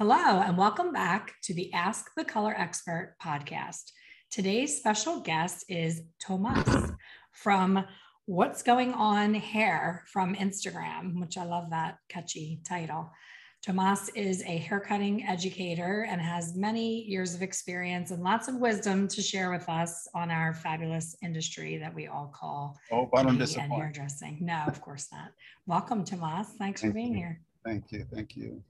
Hello, and welcome back to the Ask the Color Expert podcast. Today's special guest is Tomas from What's Going On Hair from Instagram, which I love that catchy title. Tomas is a haircutting educator and has many years of experience and lots of wisdom to share with us on our fabulous industry that we all call oh, I don't disappoint. hairdressing. No, of course not. Welcome, Tomas. Thanks Thank for being you. here. Thank you. Thank you.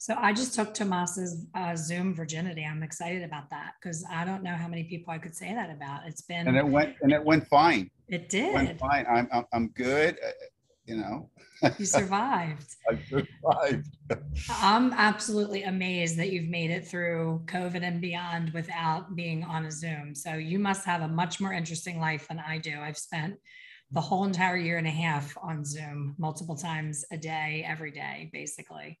So I just took Tomas's uh, Zoom virginity. I'm excited about that because I don't know how many people I could say that about. It's been and it went and it went fine. It did. It went fine. I'm I'm, I'm good. Uh, you know. You survived. I survived. I'm absolutely amazed that you've made it through COVID and beyond without being on a Zoom. So you must have a much more interesting life than I do. I've spent the whole entire year and a half on Zoom multiple times a day, every day, basically.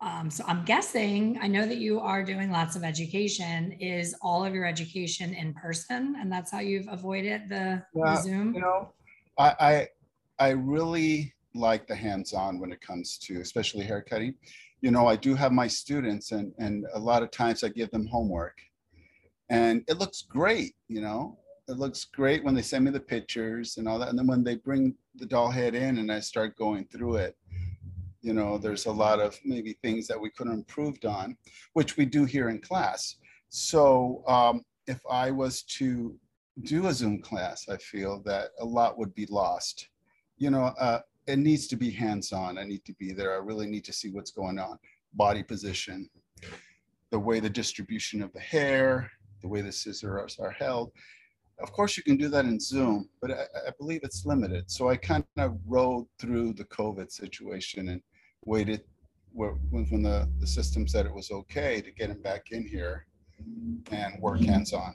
Um, so I'm guessing, I know that you are doing lots of education. Is all of your education in person, and that's how you've avoided the, yeah, the Zoom? You know, I, I I really like the hands-on when it comes to especially haircutting. You know, I do have my students, and and a lot of times I give them homework, and it looks great. You know, it looks great when they send me the pictures and all that, and then when they bring the doll head in and I start going through it you know, there's a lot of maybe things that we could have improved on, which we do here in class. So um, if I was to do a Zoom class, I feel that a lot would be lost. You know, uh, it needs to be hands-on. I need to be there. I really need to see what's going on. Body position, the way the distribution of the hair, the way the scissors are held. Of course, you can do that in Zoom, but I, I believe it's limited. So I kind of rode through the COVID situation and waited when, when the, the system said it was okay to get him back in here and work hands-on.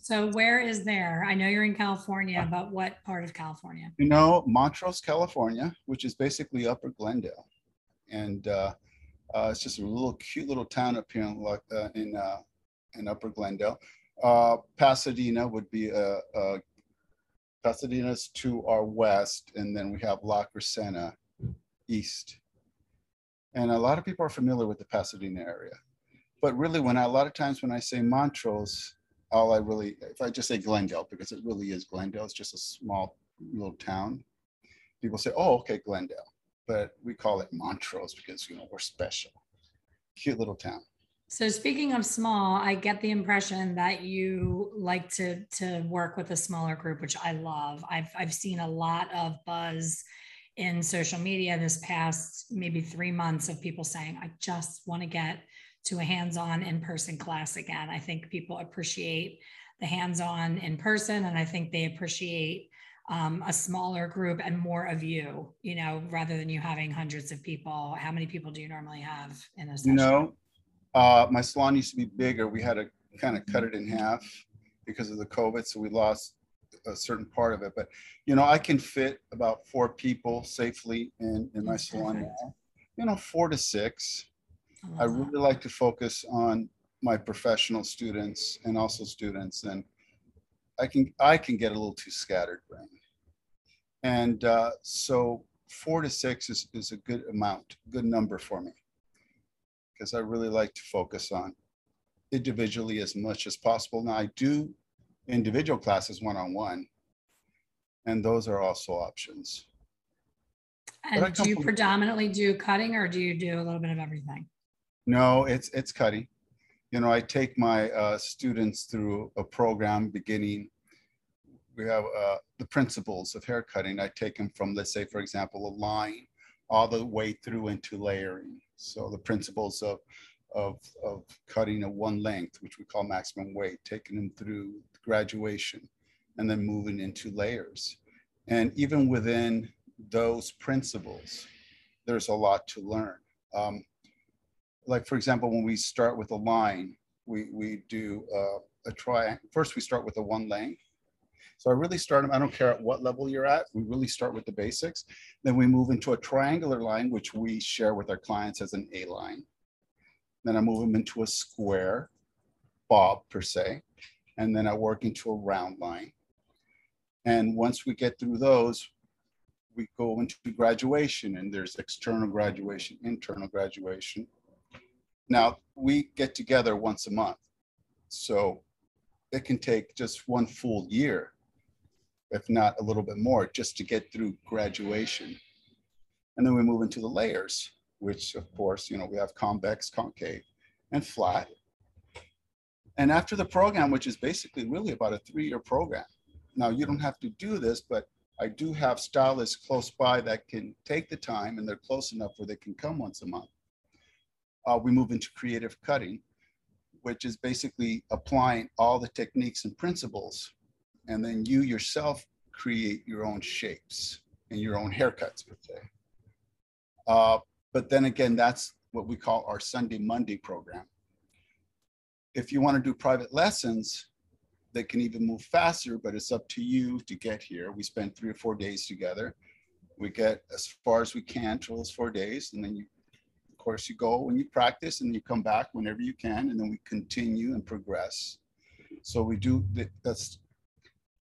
So where is there? I know you're in California, but what part of California? You know, Montrose, California, which is basically Upper Glendale. And uh, uh, it's just a little cute little town up here in, uh, in, uh, in Upper Glendale. Uh, Pasadena would be a, a Pasadena's to our west, and then we have La Crescenta east. And a lot of people are familiar with the Pasadena area. But really, when I, a lot of times when I say Montrose, all I really, if I just say Glendale, because it really is Glendale, it's just a small little town. People say, oh, okay, Glendale. But we call it Montrose because, you know, we're special. Cute little town. So speaking of small, I get the impression that you like to to work with a smaller group, which I love. I've I've seen a lot of buzz in social media this past maybe three months of people saying, I just want to get to a hands on in person class again. I think people appreciate the hands on in person, and I think they appreciate um, a smaller group and more of you, you know, rather than you having hundreds of people. How many people do you normally have in a session? You know, uh, my salon used to be bigger. We had to kind of cut it in half because of the COVID. So we lost a certain part of it. But you know, I can fit about four people safely in in my salon now. You know, four to six. I, I really like to focus on my professional students and also students, and I can I can get a little too scattered brain, and uh, so four to six is is a good amount, good number for me, because I really like to focus on individually as much as possible. Now I do individual classes one-on-one. And those are also options. And do you from, predominantly do cutting or do you do a little bit of everything? No, it's it's cutting. You know, I take my uh, students through a program beginning. We have uh, the principles of hair cutting. I take them from, let's say, for example, a line all the way through into layering. So the principles of of, of cutting a one length, which we call maximum weight, taking them through graduation, and then moving into layers. And even within those principles, there's a lot to learn. Um, like, for example, when we start with a line, we, we do uh, a triangle. First, we start with a one lane. So I really start them, I don't care at what level you're at, we really start with the basics. Then we move into a triangular line, which we share with our clients as an A line. Then I move them into a square, bob per se, and then I work into a round line. And once we get through those, we go into graduation and there's external graduation, internal graduation. Now we get together once a month. So it can take just one full year, if not a little bit more, just to get through graduation. And then we move into the layers, which of course, you know, we have convex, concave, and flat. And after the program, which is basically really about a three-year program. Now you don't have to do this, but I do have stylists close by that can take the time and they're close enough where they can come once a month. Uh, we move into creative cutting, which is basically applying all the techniques and principles. And then you yourself create your own shapes and your own haircuts per se. Uh, but then again, that's what we call our Sunday Monday program. If you want to do private lessons, they can even move faster, but it's up to you to get here. We spend three or four days together. We get as far as we can to those four days, and then you, of course, you go and you practice, and you come back whenever you can, and then we continue and progress. So we do that's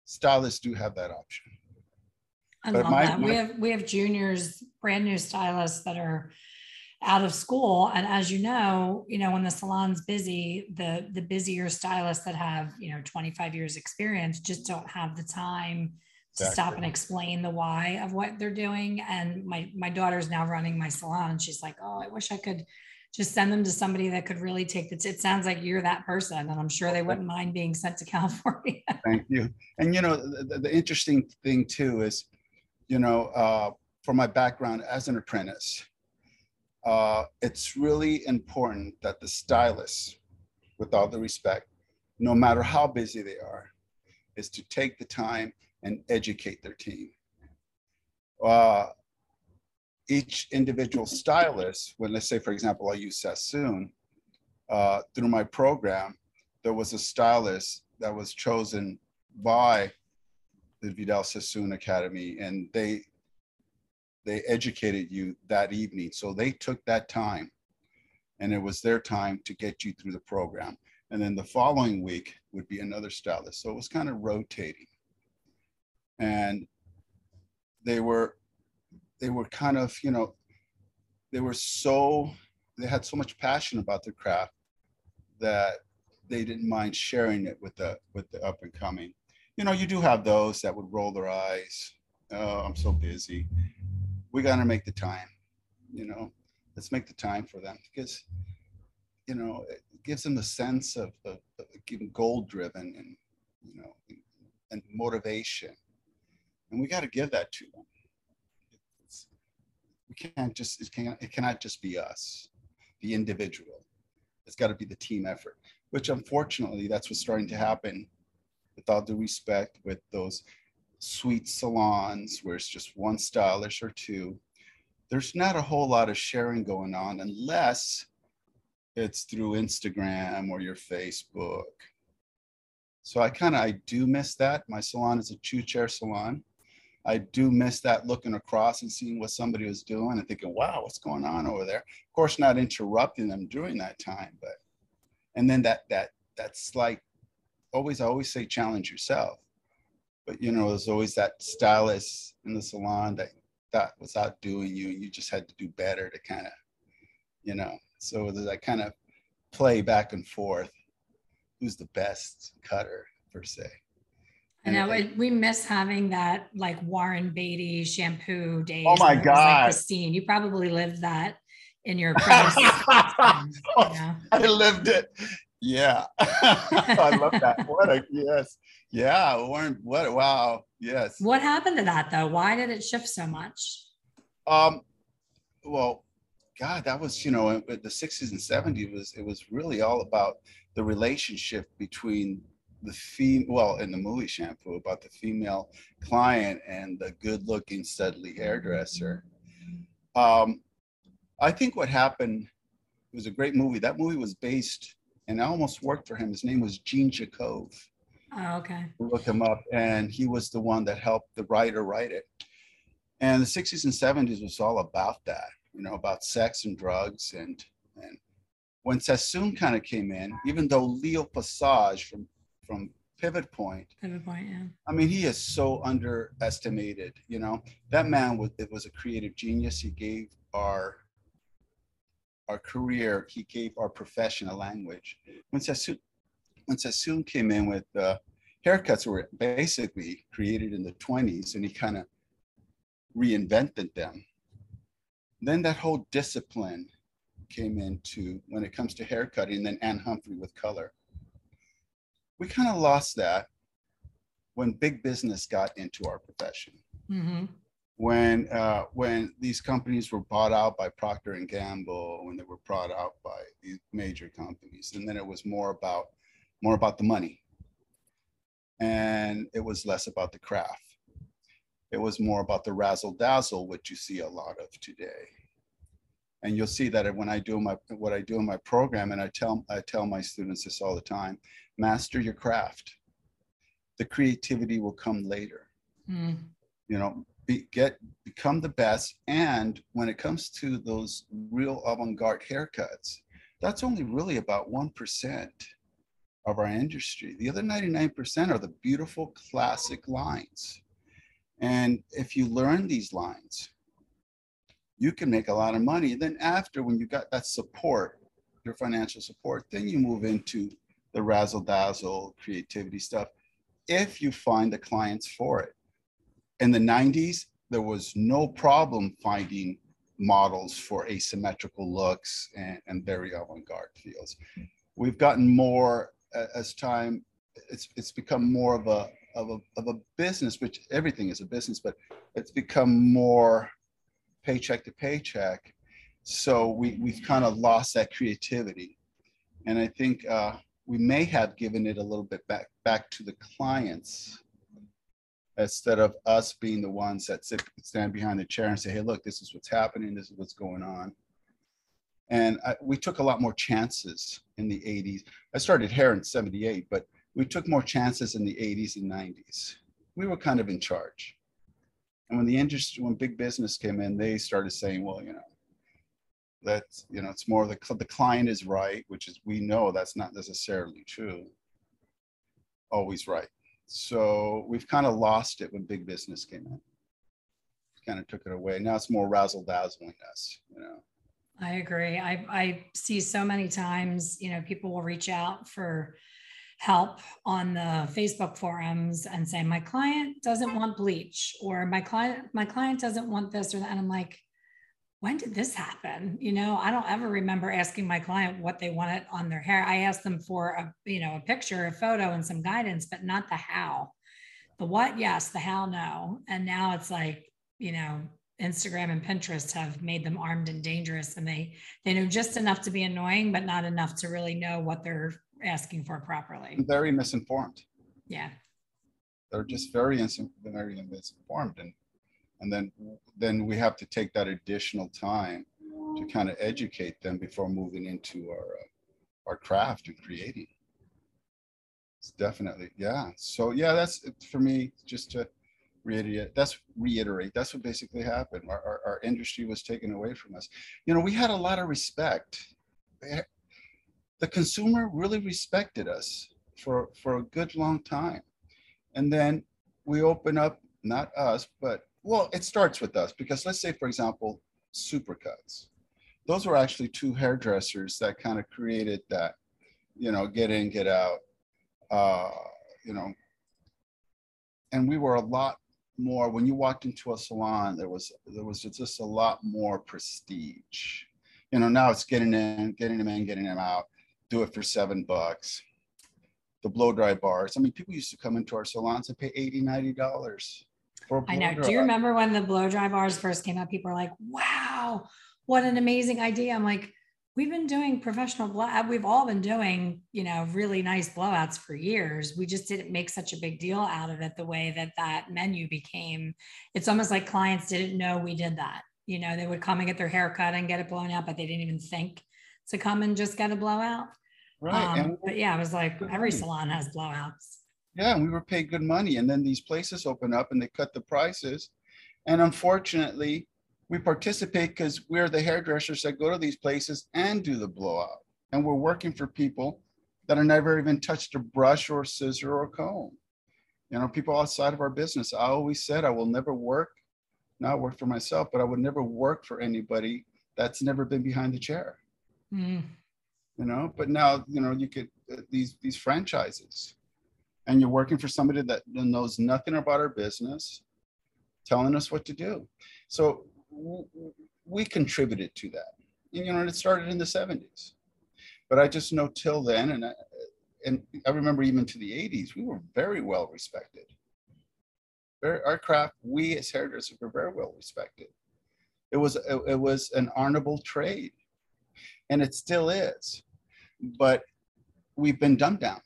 stylists do have that option. I but love my, that. My, we have we have juniors, brand new stylists that are out of school. And as you know you know when the salon's busy the the busier stylists that have you know 25 years experience just don't have the time to exactly. stop and explain the why of what they're doing. And my my daughter's now running my salon and she's like oh i wish i could just send them to somebody that could really take the t- it sounds like you're that person and i'm sure they wouldn't mind being sent to california. Thank you. And you know the, the interesting thing too is you know uh, for my background as an apprentice uh, it's really important that the stylists, with all the respect, no matter how busy they are, is to take the time and educate their team. Uh, each individual stylist, when let's say, for example, I use Sassoon, uh, through my program, there was a stylist that was chosen by the Vidal Sassoon Academy, and they they educated you that evening. So they took that time and it was their time to get you through the program. And then the following week would be another stylist. So it was kind of rotating. And they were they were kind of, you know, they were so they had so much passion about their craft that they didn't mind sharing it with the with the up and coming. You know, you do have those that would roll their eyes. Oh, I'm so busy we got to make the time you know? Let's make the time for them because you know it gives them a sense of, of, of goal driven and you know and motivation. And we got to give that to them. It's, we can't just it, can't, it cannot just be us the individual. It's got to be the team effort which unfortunately that's what's starting to happen with all due respect with those sweet salons where it's just one stylist or two, there's not a whole lot of sharing going on unless it's through Instagram or your Facebook. So I kind of I do miss that. My salon is a two chair salon. I do miss that looking across and seeing what somebody was doing and thinking, wow, what's going on over there? Of course, not interrupting them during that time, but and then that that that slight always I always say challenge yourself but you know, there's always that stylist in the salon that that was outdoing you, and you just had to do better to kind of, you know. So there's that kind of play back and forth. Who's the best cutter per se? I know it, we miss having that like Warren Beatty shampoo days. Oh my god, like Christine, you probably lived that in your apprentice. Oh, I lived it. Yeah, I love that. What a yes. Yeah, Warren. What? Wow. Yes. What happened to that though? Why did it shift so much? Um, well, God, that was you know the '60s and '70s was it was really all about the relationship between the female, well, in the movie shampoo about the female client and the good-looking, studly hairdresser. Um, I think what happened it was a great movie. That movie was based and I almost worked for him. His name was Gene Shacove. Oh, okay. Look him up, and he was the one that helped the writer write it. And the 60s and 70s was all about that, you know, about sex and drugs. And, and when Sassoon kind of came in, even though Leo Passage from, from Pivot Point, Pivot Point, yeah. I mean, he is so underestimated, you know, that man was, it was a creative genius. He gave our our career, he gave our profession a language. When Sassoon, when Sassoon came in with uh, haircuts were basically created in the 20s and he kind of reinvented them. Then that whole discipline came into when it comes to haircutting, then Ann Humphrey with color. We kind of lost that when big business got into our profession. Mm-hmm. When uh, when these companies were bought out by Procter and Gamble, when they were brought out by these major companies, and then it was more about more about the money, and it was less about the craft it was more about the razzle dazzle, which you see a lot of today. And you'll see that when I do my what I do in my program, and I tell I tell my students this all the time: master your craft. The creativity will come later. Mm. You know, be, get become the best. And when it comes to those real avant-garde haircuts, that's only really about one percent of our industry. The other 99% are the beautiful classic lines and if you learn these lines, you can make a lot of money. Then after, when you got that support, your financial support, then you move into the razzle dazzle creativity stuff. If you find the clients for it. In the 90s, there was no problem finding models for asymmetrical looks and, and very avant-garde feels. We've gotten more as time, it's, it's become more of a, of a, of a business, which everything is a business, but it's become more paycheck to paycheck. So we, we've kind of lost that creativity. And I think uh, we may have given it a little bit back, back to the clients instead of us being the ones that sit, stand behind the chair and say, hey, look, this is what's happening, this is what's going on. And I, we took a lot more chances in the 80s. I started here in 78, but we took more chances in the 80s and 90s. We were kind of in charge. And when the industry, when big business came in, they started saying, well, you know, that's, you know, it's more the, the client is right, which is, we know that's not necessarily true. Always right. So we've kind of lost it when big business came in. Kind of took it away. Now it's more razzle dazzling us, you know. I agree. I, I see so many times, you know, people will reach out for help on the Facebook forums and say my client doesn't want bleach or my client my client doesn't want this or that and I'm like when did this happen you know I don't ever remember asking my client what they wanted on their hair I asked them for a you know a picture a photo and some guidance but not the how the what yes the how no and now it's like you know Instagram and Pinterest have made them armed and dangerous and they they know just enough to be annoying but not enough to really know what they're asking for properly. Very misinformed. Yeah. They're just very, very misinformed. And, and then, then we have to take that additional time to kind of educate them before moving into our, uh, our craft and creating. It's definitely, yeah. So yeah, that's for me, just to reiterate, that's reiterate, that's what basically happened. Our, our, our industry was taken away from us. You know, we had a lot of respect the consumer really respected us for, for a good long time. And then we open up, not us, but well, it starts with us because let's say, for example, supercuts. Those were actually two hairdressers that kind of created that, you know, get in, get out, uh, you know. And we were a lot more when you walked into a salon. There was there was just a lot more prestige. You know, now it's getting in, getting them in, getting them out do it for seven bucks. The blow dry bars. I mean, people used to come into our salons and pay 80 $90 for I know. Do you remember when the blow dry bars first came out? People were like, wow, what an amazing idea. I'm like, we've been doing professional blow we've all been doing you know really nice blowouts for years we just didn't make such a big deal out of it the way that that menu became it's almost like clients didn't know we did that you know they would come and get their hair cut and get it blown out but they didn't even think to come and just get a blowout Right. Um, but yeah, it was like every salon has blowouts. Yeah, and we were paid good money. And then these places open up and they cut the prices. And unfortunately, we participate because we're the hairdressers that go to these places and do the blowout. And we're working for people that are never even touched a brush or a scissor or a comb. You know, people outside of our business. I always said I will never work, not work for myself, but I would never work for anybody that's never been behind the chair. Mm. You know, but now, you know, you could uh, these these franchises and you're working for somebody that knows nothing about our business telling us what to do. So we contributed to that. You know, and it started in the 70s. But I just know till then, and I, and I remember even to the 80s, we were very well respected. Our craft, we as hairdressers were very well respected. It was it was an honorable trade, and it still is. But we've been dumbed down.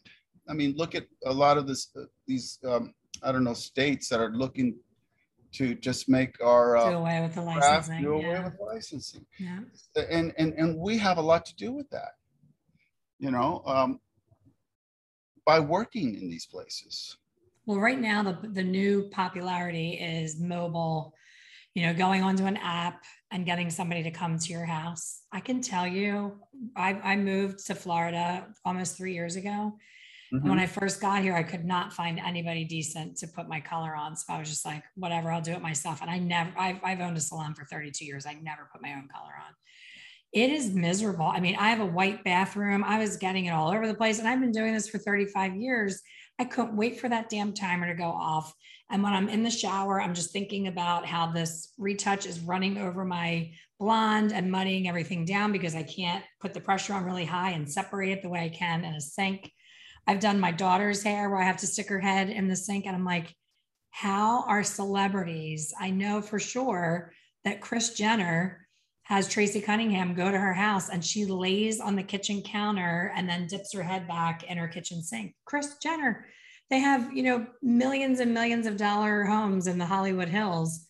I mean, look at a lot of this, uh, these um, I don't know states that are looking to just make our uh, do away with the licensing. Do yeah. away with licensing. Yeah. And and and we have a lot to do with that. You know, um, by working in these places. Well, right now the the new popularity is mobile. You know, going onto an app and getting somebody to come to your house. I can tell you, I, I moved to Florida almost three years ago Mm-hmm. When I first got here, I could not find anybody decent to put my color on. So I was just like, whatever, I'll do it myself. And I never, I've, I've owned a salon for 32 years. I never put my own color on. It is miserable. I mean, I have a white bathroom. I was getting it all over the place. And I've been doing this for 35 years. I couldn't wait for that damn timer to go off. And when I'm in the shower, I'm just thinking about how this retouch is running over my blonde and muddying everything down because I can't put the pressure on really high and separate it the way I can in a sink. I've done my daughter's hair where I have to stick her head in the sink. And I'm like, how are celebrities? I know for sure that Kris Jenner has Tracy Cunningham go to her house and she lays on the kitchen counter and then dips her head back in her kitchen sink. Kris Jenner, they have, you know, millions and millions of dollar homes in the Hollywood Hills.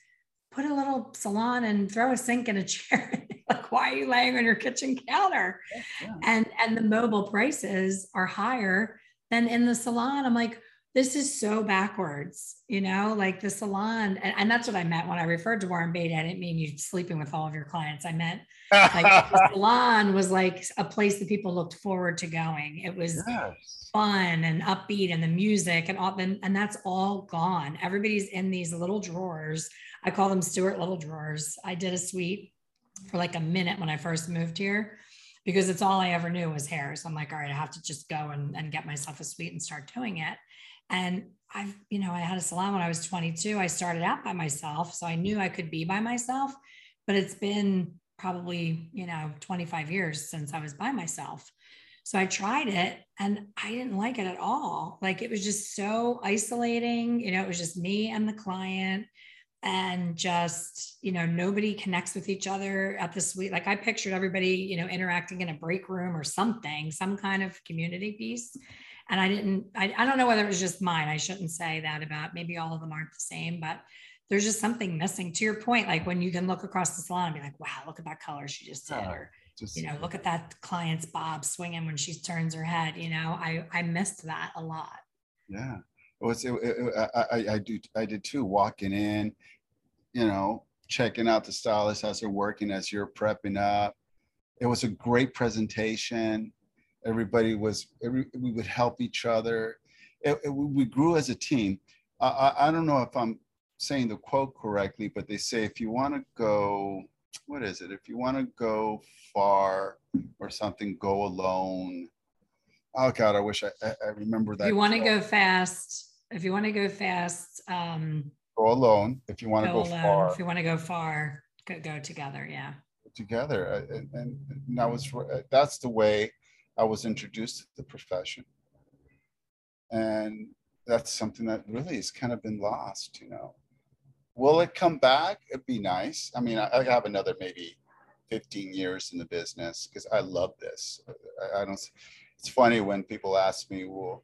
Put a little salon and throw a sink in a chair. like, why are you laying on your kitchen counter? Yeah. And and the mobile prices are higher then in the salon, I'm like, this is so backwards, you know, like the salon. And, and, that's what I meant when I referred to Warren Beatty. I didn't mean you sleeping with all of your clients. I meant like the salon was like a place that people looked forward to going. It was yes. fun and upbeat and the music and all, and, and that's all gone. Everybody's in these little drawers. I call them Stuart little drawers. I did a suite for like a minute when I first moved here because it's all I ever knew was hair. So I'm like, all right, I have to just go and, and get myself a suite and start doing it. And I've, you know, I had a salon when I was 22. I started out by myself. So I knew I could be by myself, but it's been probably, you know, 25 years since I was by myself. So I tried it and I didn't like it at all. Like it was just so isolating. You know, it was just me and the client and just you know nobody connects with each other at the suite. Like i pictured everybody you know interacting in a break room or something some kind of community piece. And i didn't I, I don't know whether it was just mine. I shouldn't say that about maybe all of them aren't the same but there's just something missing. To your point like when you can look across the salon and be like wow look at that color she just did or just, you know look at that client's bob swinging when she turns her head you know? I i missed that a lot. Yeah well, it's, it, it, I, I do I did too. Walking in, you know, checking out the stylist as they're working, as you're prepping up. It was a great presentation. Everybody was, every, we would help each other. It, it, we grew as a team. I, I don't know if I'm saying the quote correctly, but they say if you want to go, what is it? If you want to go far or something, go alone. Oh God, I wish I, I remember that. If you want to go fast, if you want to go fast, um, go alone. If you want to go, go far, if you want to go far, go, go together. Yeah. Together, and, and, and that was uh, that's the way I was introduced to the profession, and that's something that really has kind of been lost. You know, will it come back? It'd be nice. I mean, I, I have another maybe 15 years in the business because I love this. I, I don't. It's funny when people ask me, well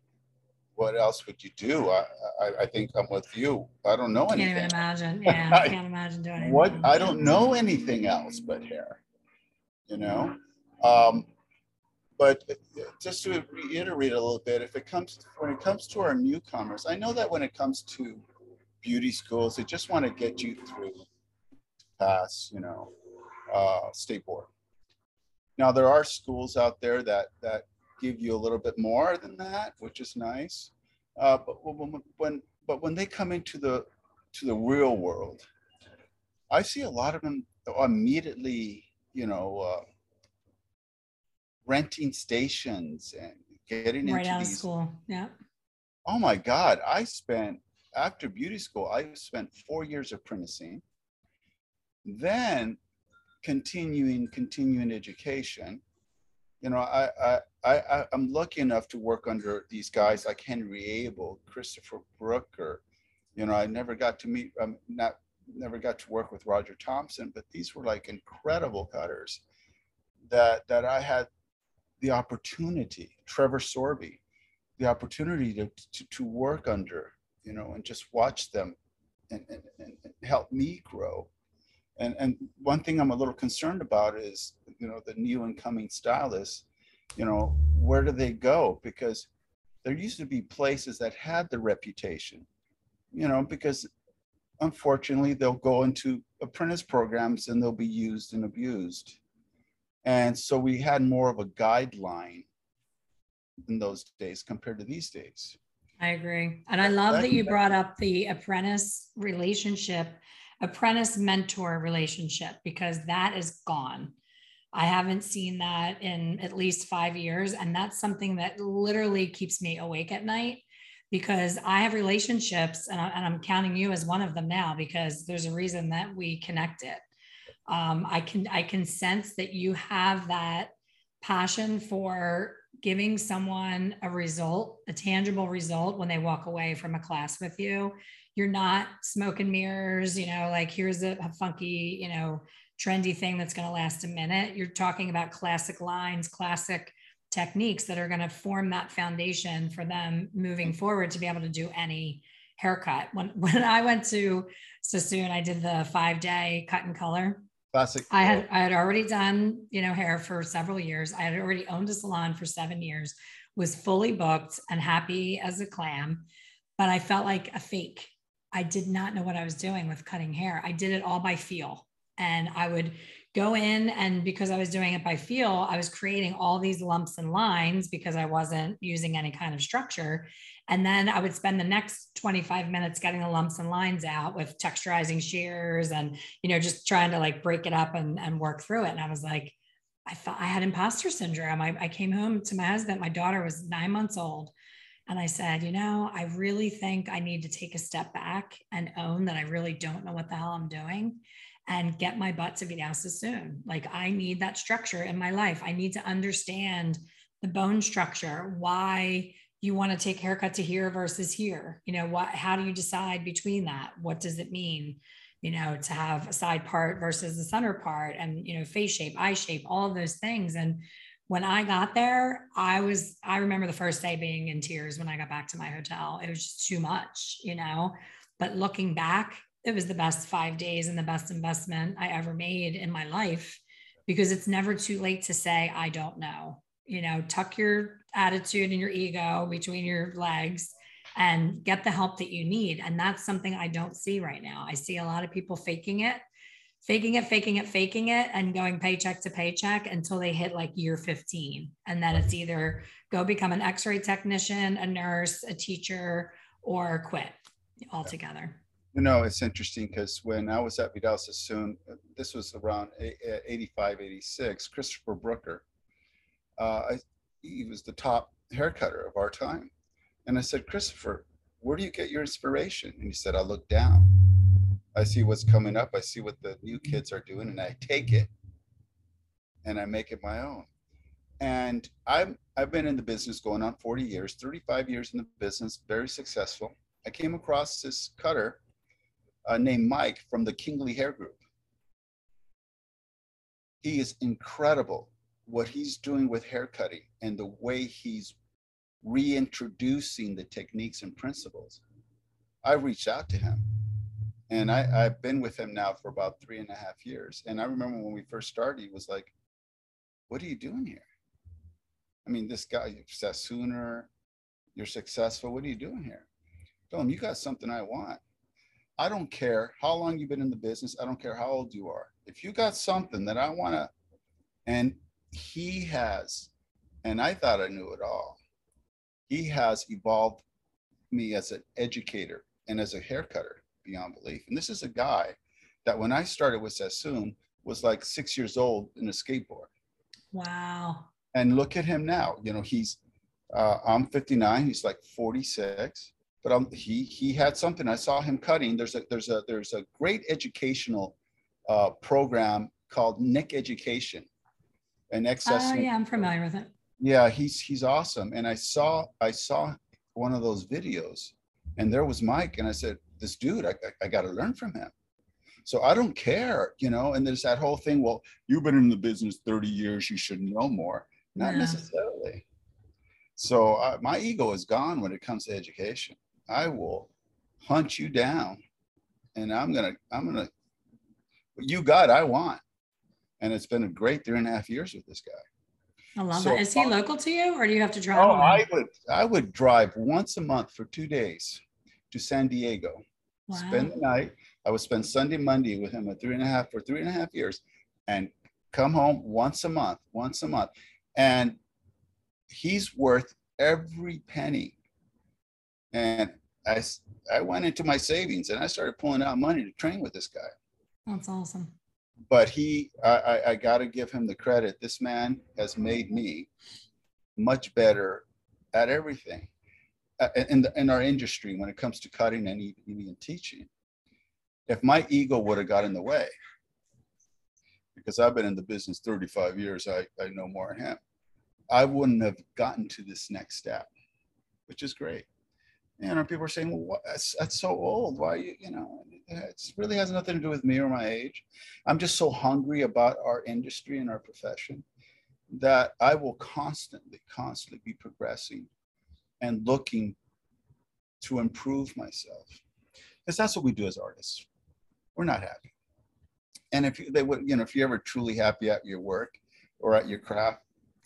what else would you do? I, I, I think I'm with you. I don't know anything. Can't even imagine. Yeah, I can't imagine doing it. What I don't know anything else but hair. You know, um, but uh, just to reiterate a little bit, if it comes when it comes to our newcomers, I know that when it comes to beauty schools, they just want to get you through pass, you know, uh, state board. Now there are schools out there that that give you a little bit more than that, which is nice. Uh, but when, when but when they come into the to the real world, I see a lot of them immediately, you know, uh, renting stations and getting right into out of school. Yeah. Oh my God! I spent after beauty school, I spent four years apprenticing, then continuing continuing education. You know, I I I I'm lucky enough to work under these guys like Henry Abel, Christopher Brooker. You know, I never got to meet. Um, not never got to work with Roger Thompson, but these were like incredible cutters that that I had the opportunity. Trevor Sorbie, the opportunity to, to, to work under, you know, and just watch them and, and, and help me grow. And, and one thing I'm a little concerned about is, you know, the new incoming stylists, you know, where do they go? Because there used to be places that had the reputation, you know, because unfortunately they'll go into apprentice programs and they'll be used and abused. And so we had more of a guideline in those days compared to these days. I agree. And I love that you brought up the apprentice relationship, apprentice mentor relationship, because that is gone. I haven't seen that in at least five years. And that's something that literally keeps me awake at night because I have relationships and, I, am counting you as one of them now because there's a reason that we connected. Um, I can I can sense that you have that passion for giving someone a result, a tangible result when they walk away from a class with you. You're not smoke and mirrors, you know, like here's a, a funky, you know, trendy thing that's going to last a minute. You're talking about classic lines, classic techniques that are going to form that foundation for them moving forward to be able to do any haircut. When when I went to Sassoon, I did the five day cut and color. Classic. I had I had already done, you know, hair for several years. I had already owned a salon for seven years, was fully booked and happy as a clam, but I felt like a fake. I did not know what I was doing with cutting hair. I did it all by feel. And I would go in and because I was doing it by feel, I was creating all these lumps and lines because I wasn't using any kind of structure. And then I would spend the next 25 minutes getting the lumps and lines out with texturizing shears and, you know, just trying to like break it up and, and work through it. And I was like, I thought I had imposter syndrome. I, I came home to my husband, my daughter was nine months old. And I said, you know, I really think I need to take a step back and own that I really don't know what the hell I'm doing and get my butt to Vidal Sassoon. Like I need that structure in my life. I need to understand the bone structure, why you want to take haircut to here versus here. You know, what how do you decide between that? What does it mean? You know, to have a side part versus the center part and you know, face shape, eye shape, all of those things. And when I got there, I was, I remember the first day being in tears when I got back to my hotel. It was just too much, you know. But looking back, it was the best five days and the best investment I ever made in my life because it's never too late to say, I don't know. You know, tuck your attitude and your ego between your legs and get the help that you need. And that's something I don't see right now. I see a lot of people faking it, faking it, faking it, faking it, and going paycheck to paycheck until they hit like year 15. And then it's either go become an x ray technician, a nurse, a teacher, or quit altogether. You know, it's interesting because when I was at Vidal Sassoon, this was around 85, 86, Christopher Brooker, uh, I, he was the top hair cutter of our time. And I said, Christopher, where do you get your inspiration? And he said, I look down. I see what's coming up. I see what the new kids are doing, and I take it and I make it my own. And I'm, I've been in the business going on 40 years, 35 years in the business, very successful. I came across this cutter uh, named Mike from the Kingly Hair Group. He is incredible what he's doing with hair cutting and the way he's reintroducing the techniques and principles. I reached out to him and I, I've been with him now for about three and a half years. And I remember when we first started, he was like, What are you doing here? I mean, this guy, Sassoon, you're successful. What are you doing here? Tell him, you got something I want. I don't care how long you've been in the business. I don't care how old you are. If you got something that I want to, and he has, and I thought I knew it all, he has evolved me as an educator and as a hair cutter beyond belief. And this is a guy that when I started with Sassoon was like six years old in a skateboard. Wow. And look at him now. You know, he's uh, I'm 59. He's like 46. But um, he he had something. I saw him cutting. There's a there's a there's a great educational uh, program called Nick Education, and excess. Oh yeah, I'm familiar with it. Yeah, he's he's awesome. And I saw I saw one of those videos, and there was Mike, and I said, "This dude, I I, I got to learn from him." So I don't care, you know. And there's that whole thing. Well, you've been in the business 30 years. You should know more. Not yeah. necessarily. So uh, my ego is gone when it comes to education. I will hunt you down, and I'm gonna I'm gonna. You got I want, and it's been a great three and a half years with this guy. I love so, that. Is he local to you, or do you have to drive? Oh, I would I would drive once a month for two days to San Diego, wow. spend the night, I would spend Sunday, Monday with him at three and a half for three and a half years and come home once a month, once a month. And he's worth every penny. And I, I went into my savings and I started pulling out money to train with this guy. That's awesome. But he, I, I, I got to give him the credit. This man has made me much better at everything uh, in, the, in our industry when it comes to cutting and even teaching if my ego would have got in the way, because I've been in the business 35 years, I, I know more than him, I wouldn't have gotten to this next step, which is great. You know, people are saying, well, what, that's, that's so old. Why, you, you know, it really has nothing to do with me or my age. I'm just so hungry about our industry and our profession that I will constantly, constantly be progressing and looking to improve myself. Because that's what we do as artists we're not happy. And if you, they would, you know, if you're ever truly happy at your work or at your craft,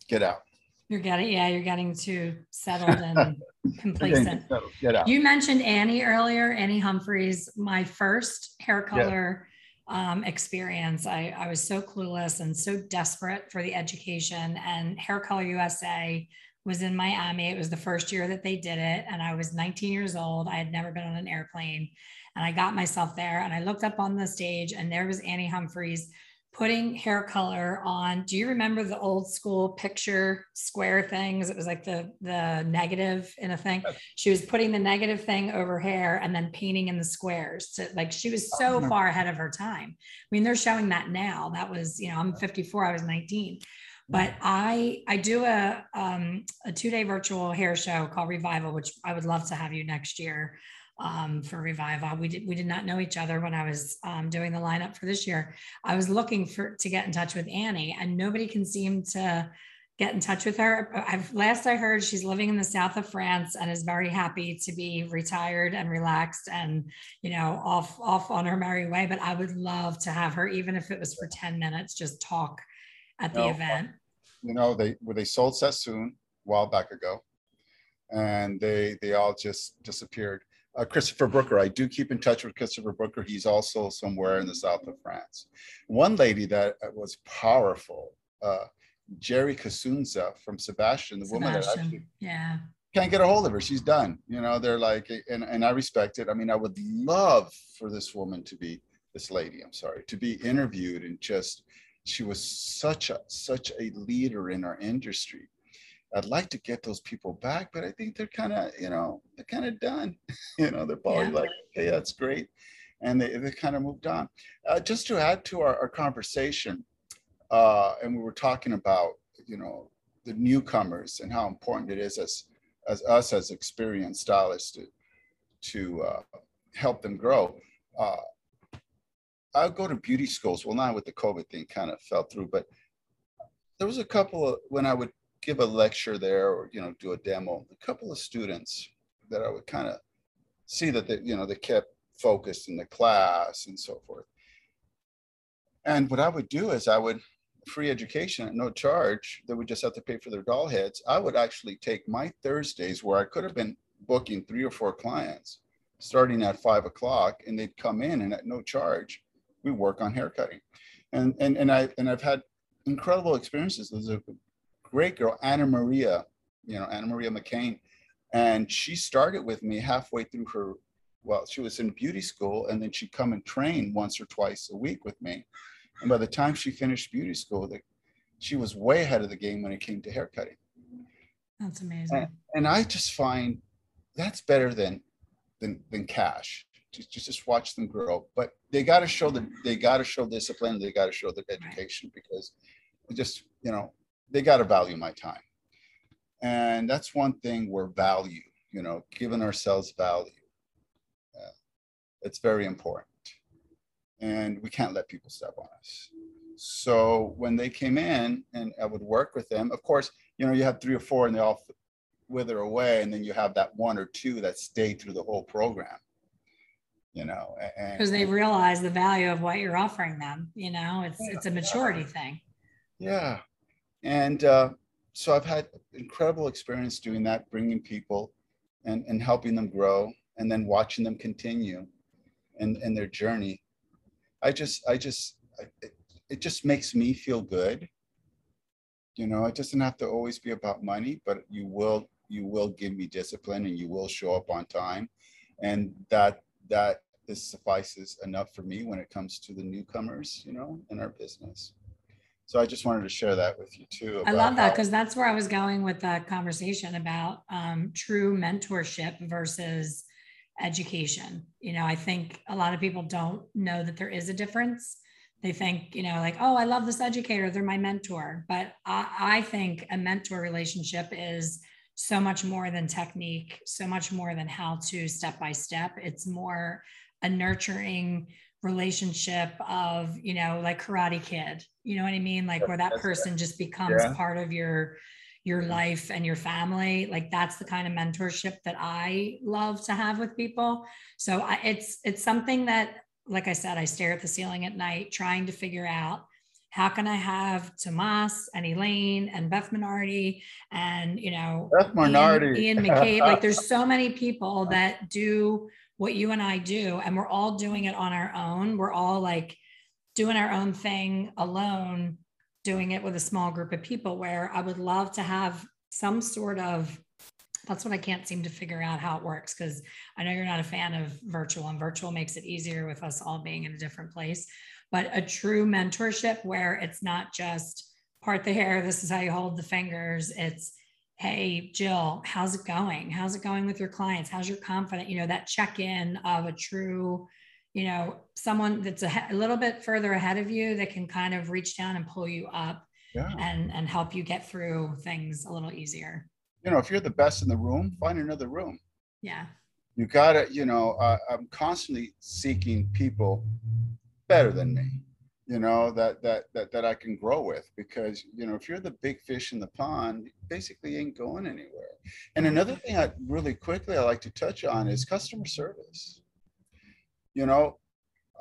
get out. You're getting, yeah, you're getting too settled and complacent. Settled. Get out. You mentioned Annie earlier, Annie Humphreys, my first hair color yeah. um, experience. I, I was so clueless and so desperate for the education and Hair Color USA was in Miami. It was the first year that they did it. And I was 19 years old. I had never been on an airplane. And I got myself there and I looked up on the stage and there was Annie Humphreys putting hair color on. Do you remember the old school picture square things? It was like the the negative in a thing. She was putting the negative thing over hair and then painting in the squares. To, like she was so oh, far ahead of her time. I mean, they're showing that now. That was, you know, I'm 54, I was 19 but I I do a um, a two day virtual hair show called Revival, which I would love to have you next year um, for Revival. We did we did not know each other when I was um, doing the lineup for this year. I was looking for to get in touch with Annie, and nobody can seem to get in touch with her. I've last I heard she's living in the south of France and is very happy to be retired and relaxed and you know off off on her merry way. But I would love to have her, even if it was for 10 minutes, just talk at the event? You know, they where they sold Sassoon a while back ago, and they they all just disappeared. Uh, Christopher Brooker, I do keep in touch with Christopher Brooker. He's also somewhere in the south of France. One lady that was powerful, uh, Geri Cusenza from Sebastian, the Sebastian. woman that actually yeah can't get a hold of her. She's done. You know, they're like, and, and I respect it. I mean, I would love for this woman to be, this lady, I'm sorry, to be interviewed and just she was such a such a leader in our industry. I'd like to get those people back, but I think they're kind of, you know, they're kind of done. you know, they're probably yeah. like, hey, that's great. And they, they kind of moved on. Uh, just to add to our, our conversation, uh, and we were talking about, you know, the newcomers and how important it is as, as us as experienced stylists to, to uh, help them grow. Uh, I'll go to beauty schools. Well, not with the COVID thing kind of fell through, but there was a couple of when I would give a lecture there or you know do a demo, a couple of students that I would kind of see that they you know they kept focused in the class and so forth. And what I would do is I would free education at no charge. They would just have to pay for their doll heads. I would actually take my Thursdays where I could have been booking three or four clients starting at five o'clock and they'd come in and at no charge, we work on haircutting. And, and, and I, and I've had incredible experiences. There's a great girl, Anna Maria, you know, Anna Maria McCain. And she started with me halfway through her, well, she was in beauty school and then she'd come and train once or twice a week with me. And by the time she finished beauty school, the, she was way ahead of the game when it came to haircutting. That's amazing. And, and I just find that's better than than than cash. Just just, just watch them grow. But they got to show the they got to show discipline. They got to show their education because just you know they got to value my time, and that's one thing we're value. You know, giving ourselves value. Uh, it's very important, and we can't let people step on us. So when they came in and I would work with them, of course, you know, you have three or four and they all wither away and then you have that one or two that stay through the whole program you know because they realize the value of what you're offering them you know it's yeah, it's a maturity yeah. thing yeah and uh, so i've had incredible experience doing that bringing people and and helping them grow and then watching them continue and, in their journey. I just i just it, it just makes me feel good. You know it doesn't have to always be about money but you will you will give me discipline and you will show up on time. And that that this suffices enough for me when it comes to the newcomers you know in our business so i just wanted to share that with you too i love that because that's where i was going with that conversation about um, true mentorship versus education. You know i think a lot of people don't know that there is a difference. They think you know like oh i love this educator they're my mentor. But I, I think a mentor relationship is so much more than technique, so much more than how to step by step. It's more a nurturing relationship of, you know, like Karate Kid. You know what I mean? Like where that person just becomes yeah. part of your your mm-hmm. life and your family like that's the kind of mentorship that i love to have with people so I, it's it's something that like i said i stare at the ceiling at night trying to figure out how can I have Tomas and Elaine and Beth Minardi and you know Beth Minardi. Ian, Ian McCabe? like there's so many people that do what you and I do, and we're all doing it on our own. We're all like doing our own thing alone, doing it with a small group of people where I would love to have some sort of that's what I can't seem to figure out how it works because I know you're not a fan of virtual and virtual makes it easier with us all being in a different place but a true mentorship where it's not just part the hair, this is how you hold the fingers. It's, hey, Jill, how's it going? How's it going with your clients? How's your confidence? You know, that check in of a true, you know, someone that's a, a, little bit further ahead of you that can kind of reach down and pull you up yeah. and, and help you get through things a little easier. You know, if you're the best in the room, find another room. Yeah. You gotta, you know, uh, I'm constantly seeking people better than me you know that that that that I can grow with because you know if you're the big fish in the pond basically ain't going anywhere. And another thing I really quickly I like to touch on is customer service. You know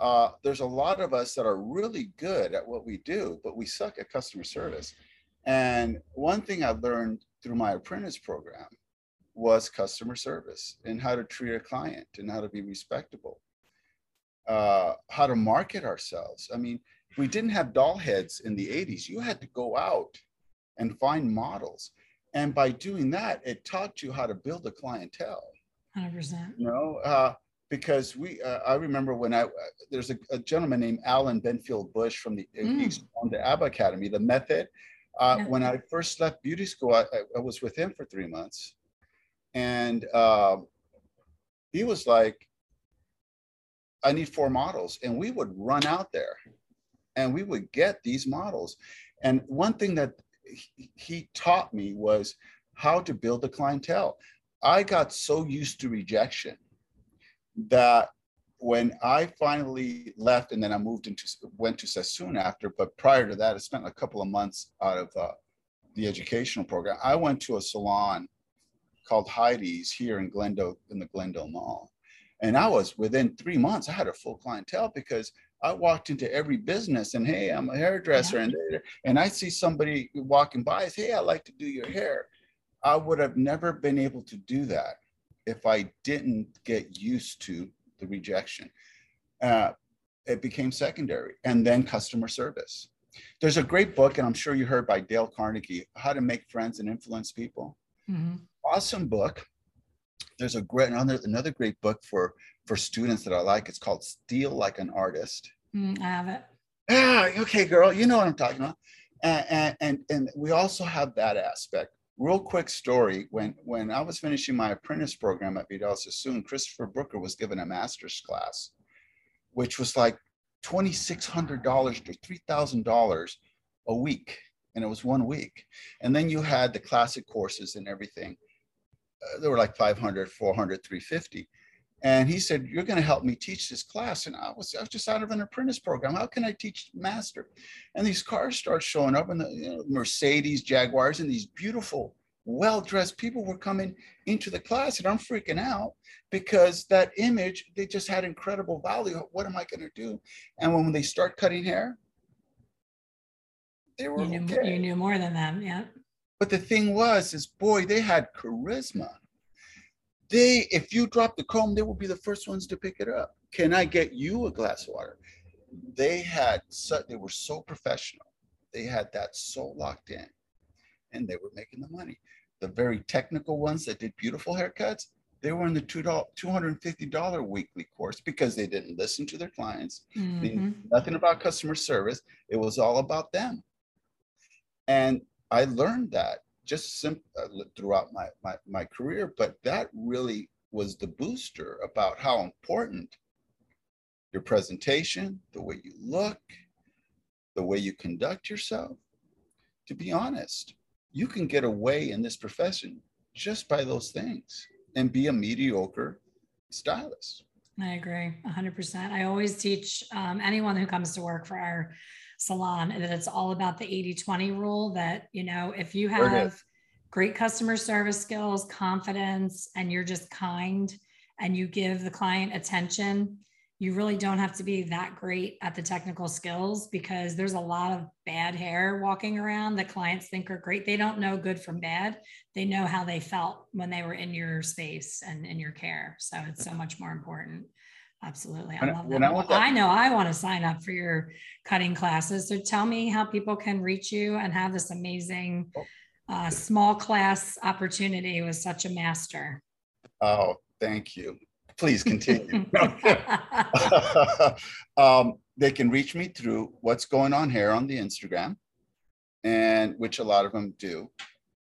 uh, there's a lot of us that are really good at what we do but we suck at customer service. And one thing I learned through my apprentice program was customer service and how to treat a client and how to be respectable. Uh, how to market ourselves. I mean, we didn't have doll heads in the 80s. You had to go out and find models. And by doing that, it taught you how to build a clientele. 100%. You know, uh, because we, uh, I remember when I, uh, there's a, a, gentleman named Alan Benfield Bush from the, mm. on the ABBA Academy, the method. Uh. When I first left beauty school, I, I, was with him for three months. And um, he was like, I need four models. And we would run out there and we would get these models. And one thing that he taught me was how to build a clientele. I got so used to rejection that when I finally left and then I moved into went to Sassoon after, but prior to that, I spent a couple of months out of uh, the educational program. I went to a salon called Heidi's here in Glendale in the Glendale Mall, And I was within three months, I had a full clientele because I walked into every business and hey, I'm a hairdresser, yeah. and and I see somebody walking by, say, hey, I like to do your hair. I would have never been able to do that if I didn't get used to the rejection. Uh, it became secondary, and then customer service. There's a great book, and I'm sure you heard by Dale Carnegie, How to Make Friends and Influence People. Mm-hmm. Awesome book. There's a great another another great book for for students that I like. It's called Steal Like an Artist. Mm, I have it. Yeah, okay, girl, you know what I'm talking about. And, and and and we also have that aspect. Real quick story: when when I was finishing my apprentice program at Vidal Sassoon, Christopher Brooker was given a master's class, which was like twenty six hundred dollars to three thousand dollars a week, and it was one week. And then you had the classic courses and everything. Uh, they were like 500, 400, 350 and he said, You're going to help me teach this class. And I was, I was just out of an apprentice program. How can I teach master? And these cars start showing up, and the you know, Mercedes, Jaguars, and these beautiful, well dressed people were coming into the class. And I'm freaking out because that image, they just had incredible value. What am I going to do? And when they start cutting hair, they were you knew, okay. you knew more than them. Yeah. But the thing was, is boy, they had charisma they, if you drop the comb, they will be the first ones to pick it up. Can I get you a glass of water? They had, so, they were so professional. They had that so locked in and they were making the money. The very technical ones that did beautiful haircuts, they were in the $2, $250 weekly course because they didn't listen to their clients. Mm-hmm. nothing about customer service. It was all about them. And I learned that just sim- uh, throughout my, my, my career, but that really was the booster about how important your presentation, the way you look, the way you conduct yourself. To be honest, you can get away in this profession just by those things and be a mediocre stylist. I agree 100%. I always teach um, anyone who comes to work for our salon that it's all about the 80 20 rule that you know if you have great customer service skills confidence and you're just kind and you give the client attention you really don't have to be that great at the technical skills because there's a lot of bad hair walking around that clients think are great. They don't know good from bad. They know how they felt when they were in your space and in your care. So it's so much more important Absolutely. I love that. I, well, I know I want to sign up for your cutting classes. So tell me how people can reach you and have this amazing oh. uh, small class opportunity with such a master. Oh, thank you. Please continue. um, they can reach me through what's going on here on the Instagram, and which a lot of them do.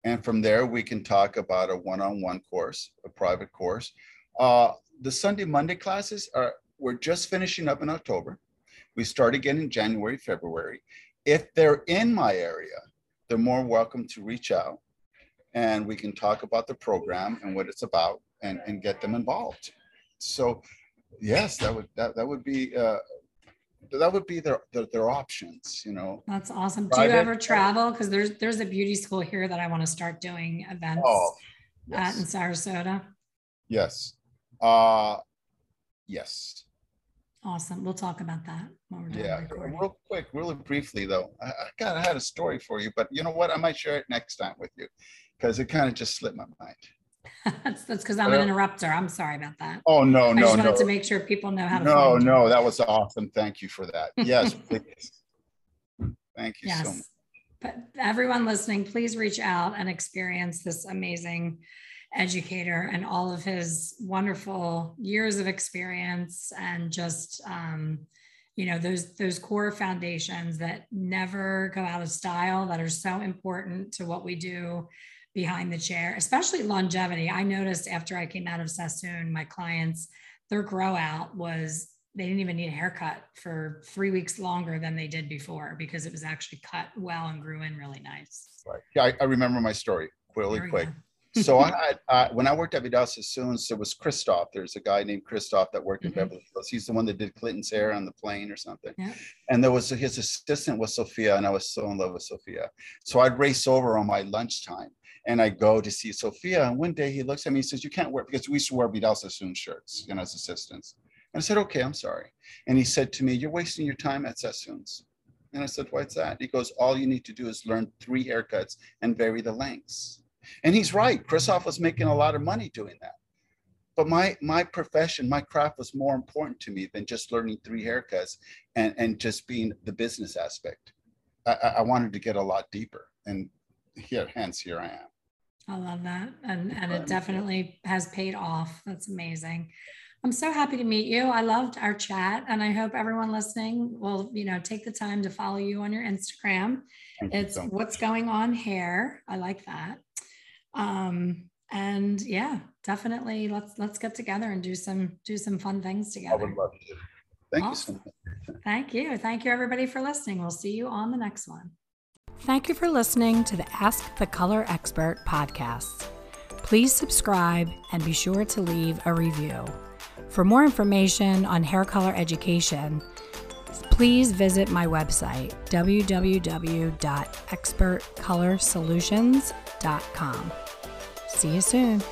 And from there, we can talk about a one on one course, a private course. Uh, the Sunday, Monday classes are, we're just finishing up in October. We start again in January, February. If they're in my area, they're more welcome to reach out and we can talk about the program and what it's about and, and get them involved. So yes, that would, that, that would be, uh, that would be their, their, their options, you know. That's awesome. Do you ever travel? Cause there's, there's a beauty school here that I want to start doing events oh, yes. at in Sarasota. Yes. Uh, yes. Awesome. We'll talk about that when we're done yeah, recording. Real quick, really briefly though, I, I kind of had a story for you, but you know what? I might share it next time with you because it kind of just slipped my mind. that's that's because I'm an interrupter. I'm sorry about that. Oh no, no, I just wanted no. to make sure people know how to. No, no, you. that was awesome. Thank you for that. Yes, please. Thank you yes. so much. But everyone listening, please reach out and experience this amazing educator and all of his wonderful years of experience and just um, you know those those core foundations that never go out of style that are so important to what we do behind the chair especially longevity. I noticed after i came out of sassoon my clients their grow out was they didn't even need a haircut for three weeks longer than they did before because it was actually cut well and grew in really nice. Right. Yeah i, I remember my story really quick. go so I uh, when I worked at Vidal Sassoons, there was Cristophe. There's a guy named Cristophe that worked in mm-hmm. Beverly Hills. He's the one that did Clinton's hair on the plane or something. Yeah. And there was his assistant was Sophia, and I was so in love with Sophia. So I'd race over on my lunchtime, And I go to see Sophia. And one day he looks at me and says, You can't wear because we used to wear Vidal Sassoon shirts, you know, as assistants. And I said, Okay, I'm sorry. And he said to me, You're wasting your time at Sassoon's. And I said, What's that? He goes, All you need to do is learn three haircuts and vary the lengths. And he's right. Cristophe was making a lot of money doing that. But my my profession, my craft was more important to me than just learning three haircuts and, and just being the business aspect. I, I wanted to get a lot deeper. And here, hence here I am. I love that. And and it definitely has paid off. That's amazing. I'm so happy to meet you. I loved our chat and I hope everyone listening will, you know, take the time to follow you on your Instagram. Thank it's you so what's going on hair. I like that. Um, and yeah, definitely let's let's get together and do some do some fun things together. I would love to. Thank awesome. you so much. Thank you. Thank you everybody for listening. We'll see you on the next one. Thank you for listening to the Ask the Color Expert podcast. Please subscribe and be sure to leave a review. For more information on hair color education, please visit my website, www.expertcolorsolutions.com. See you soon.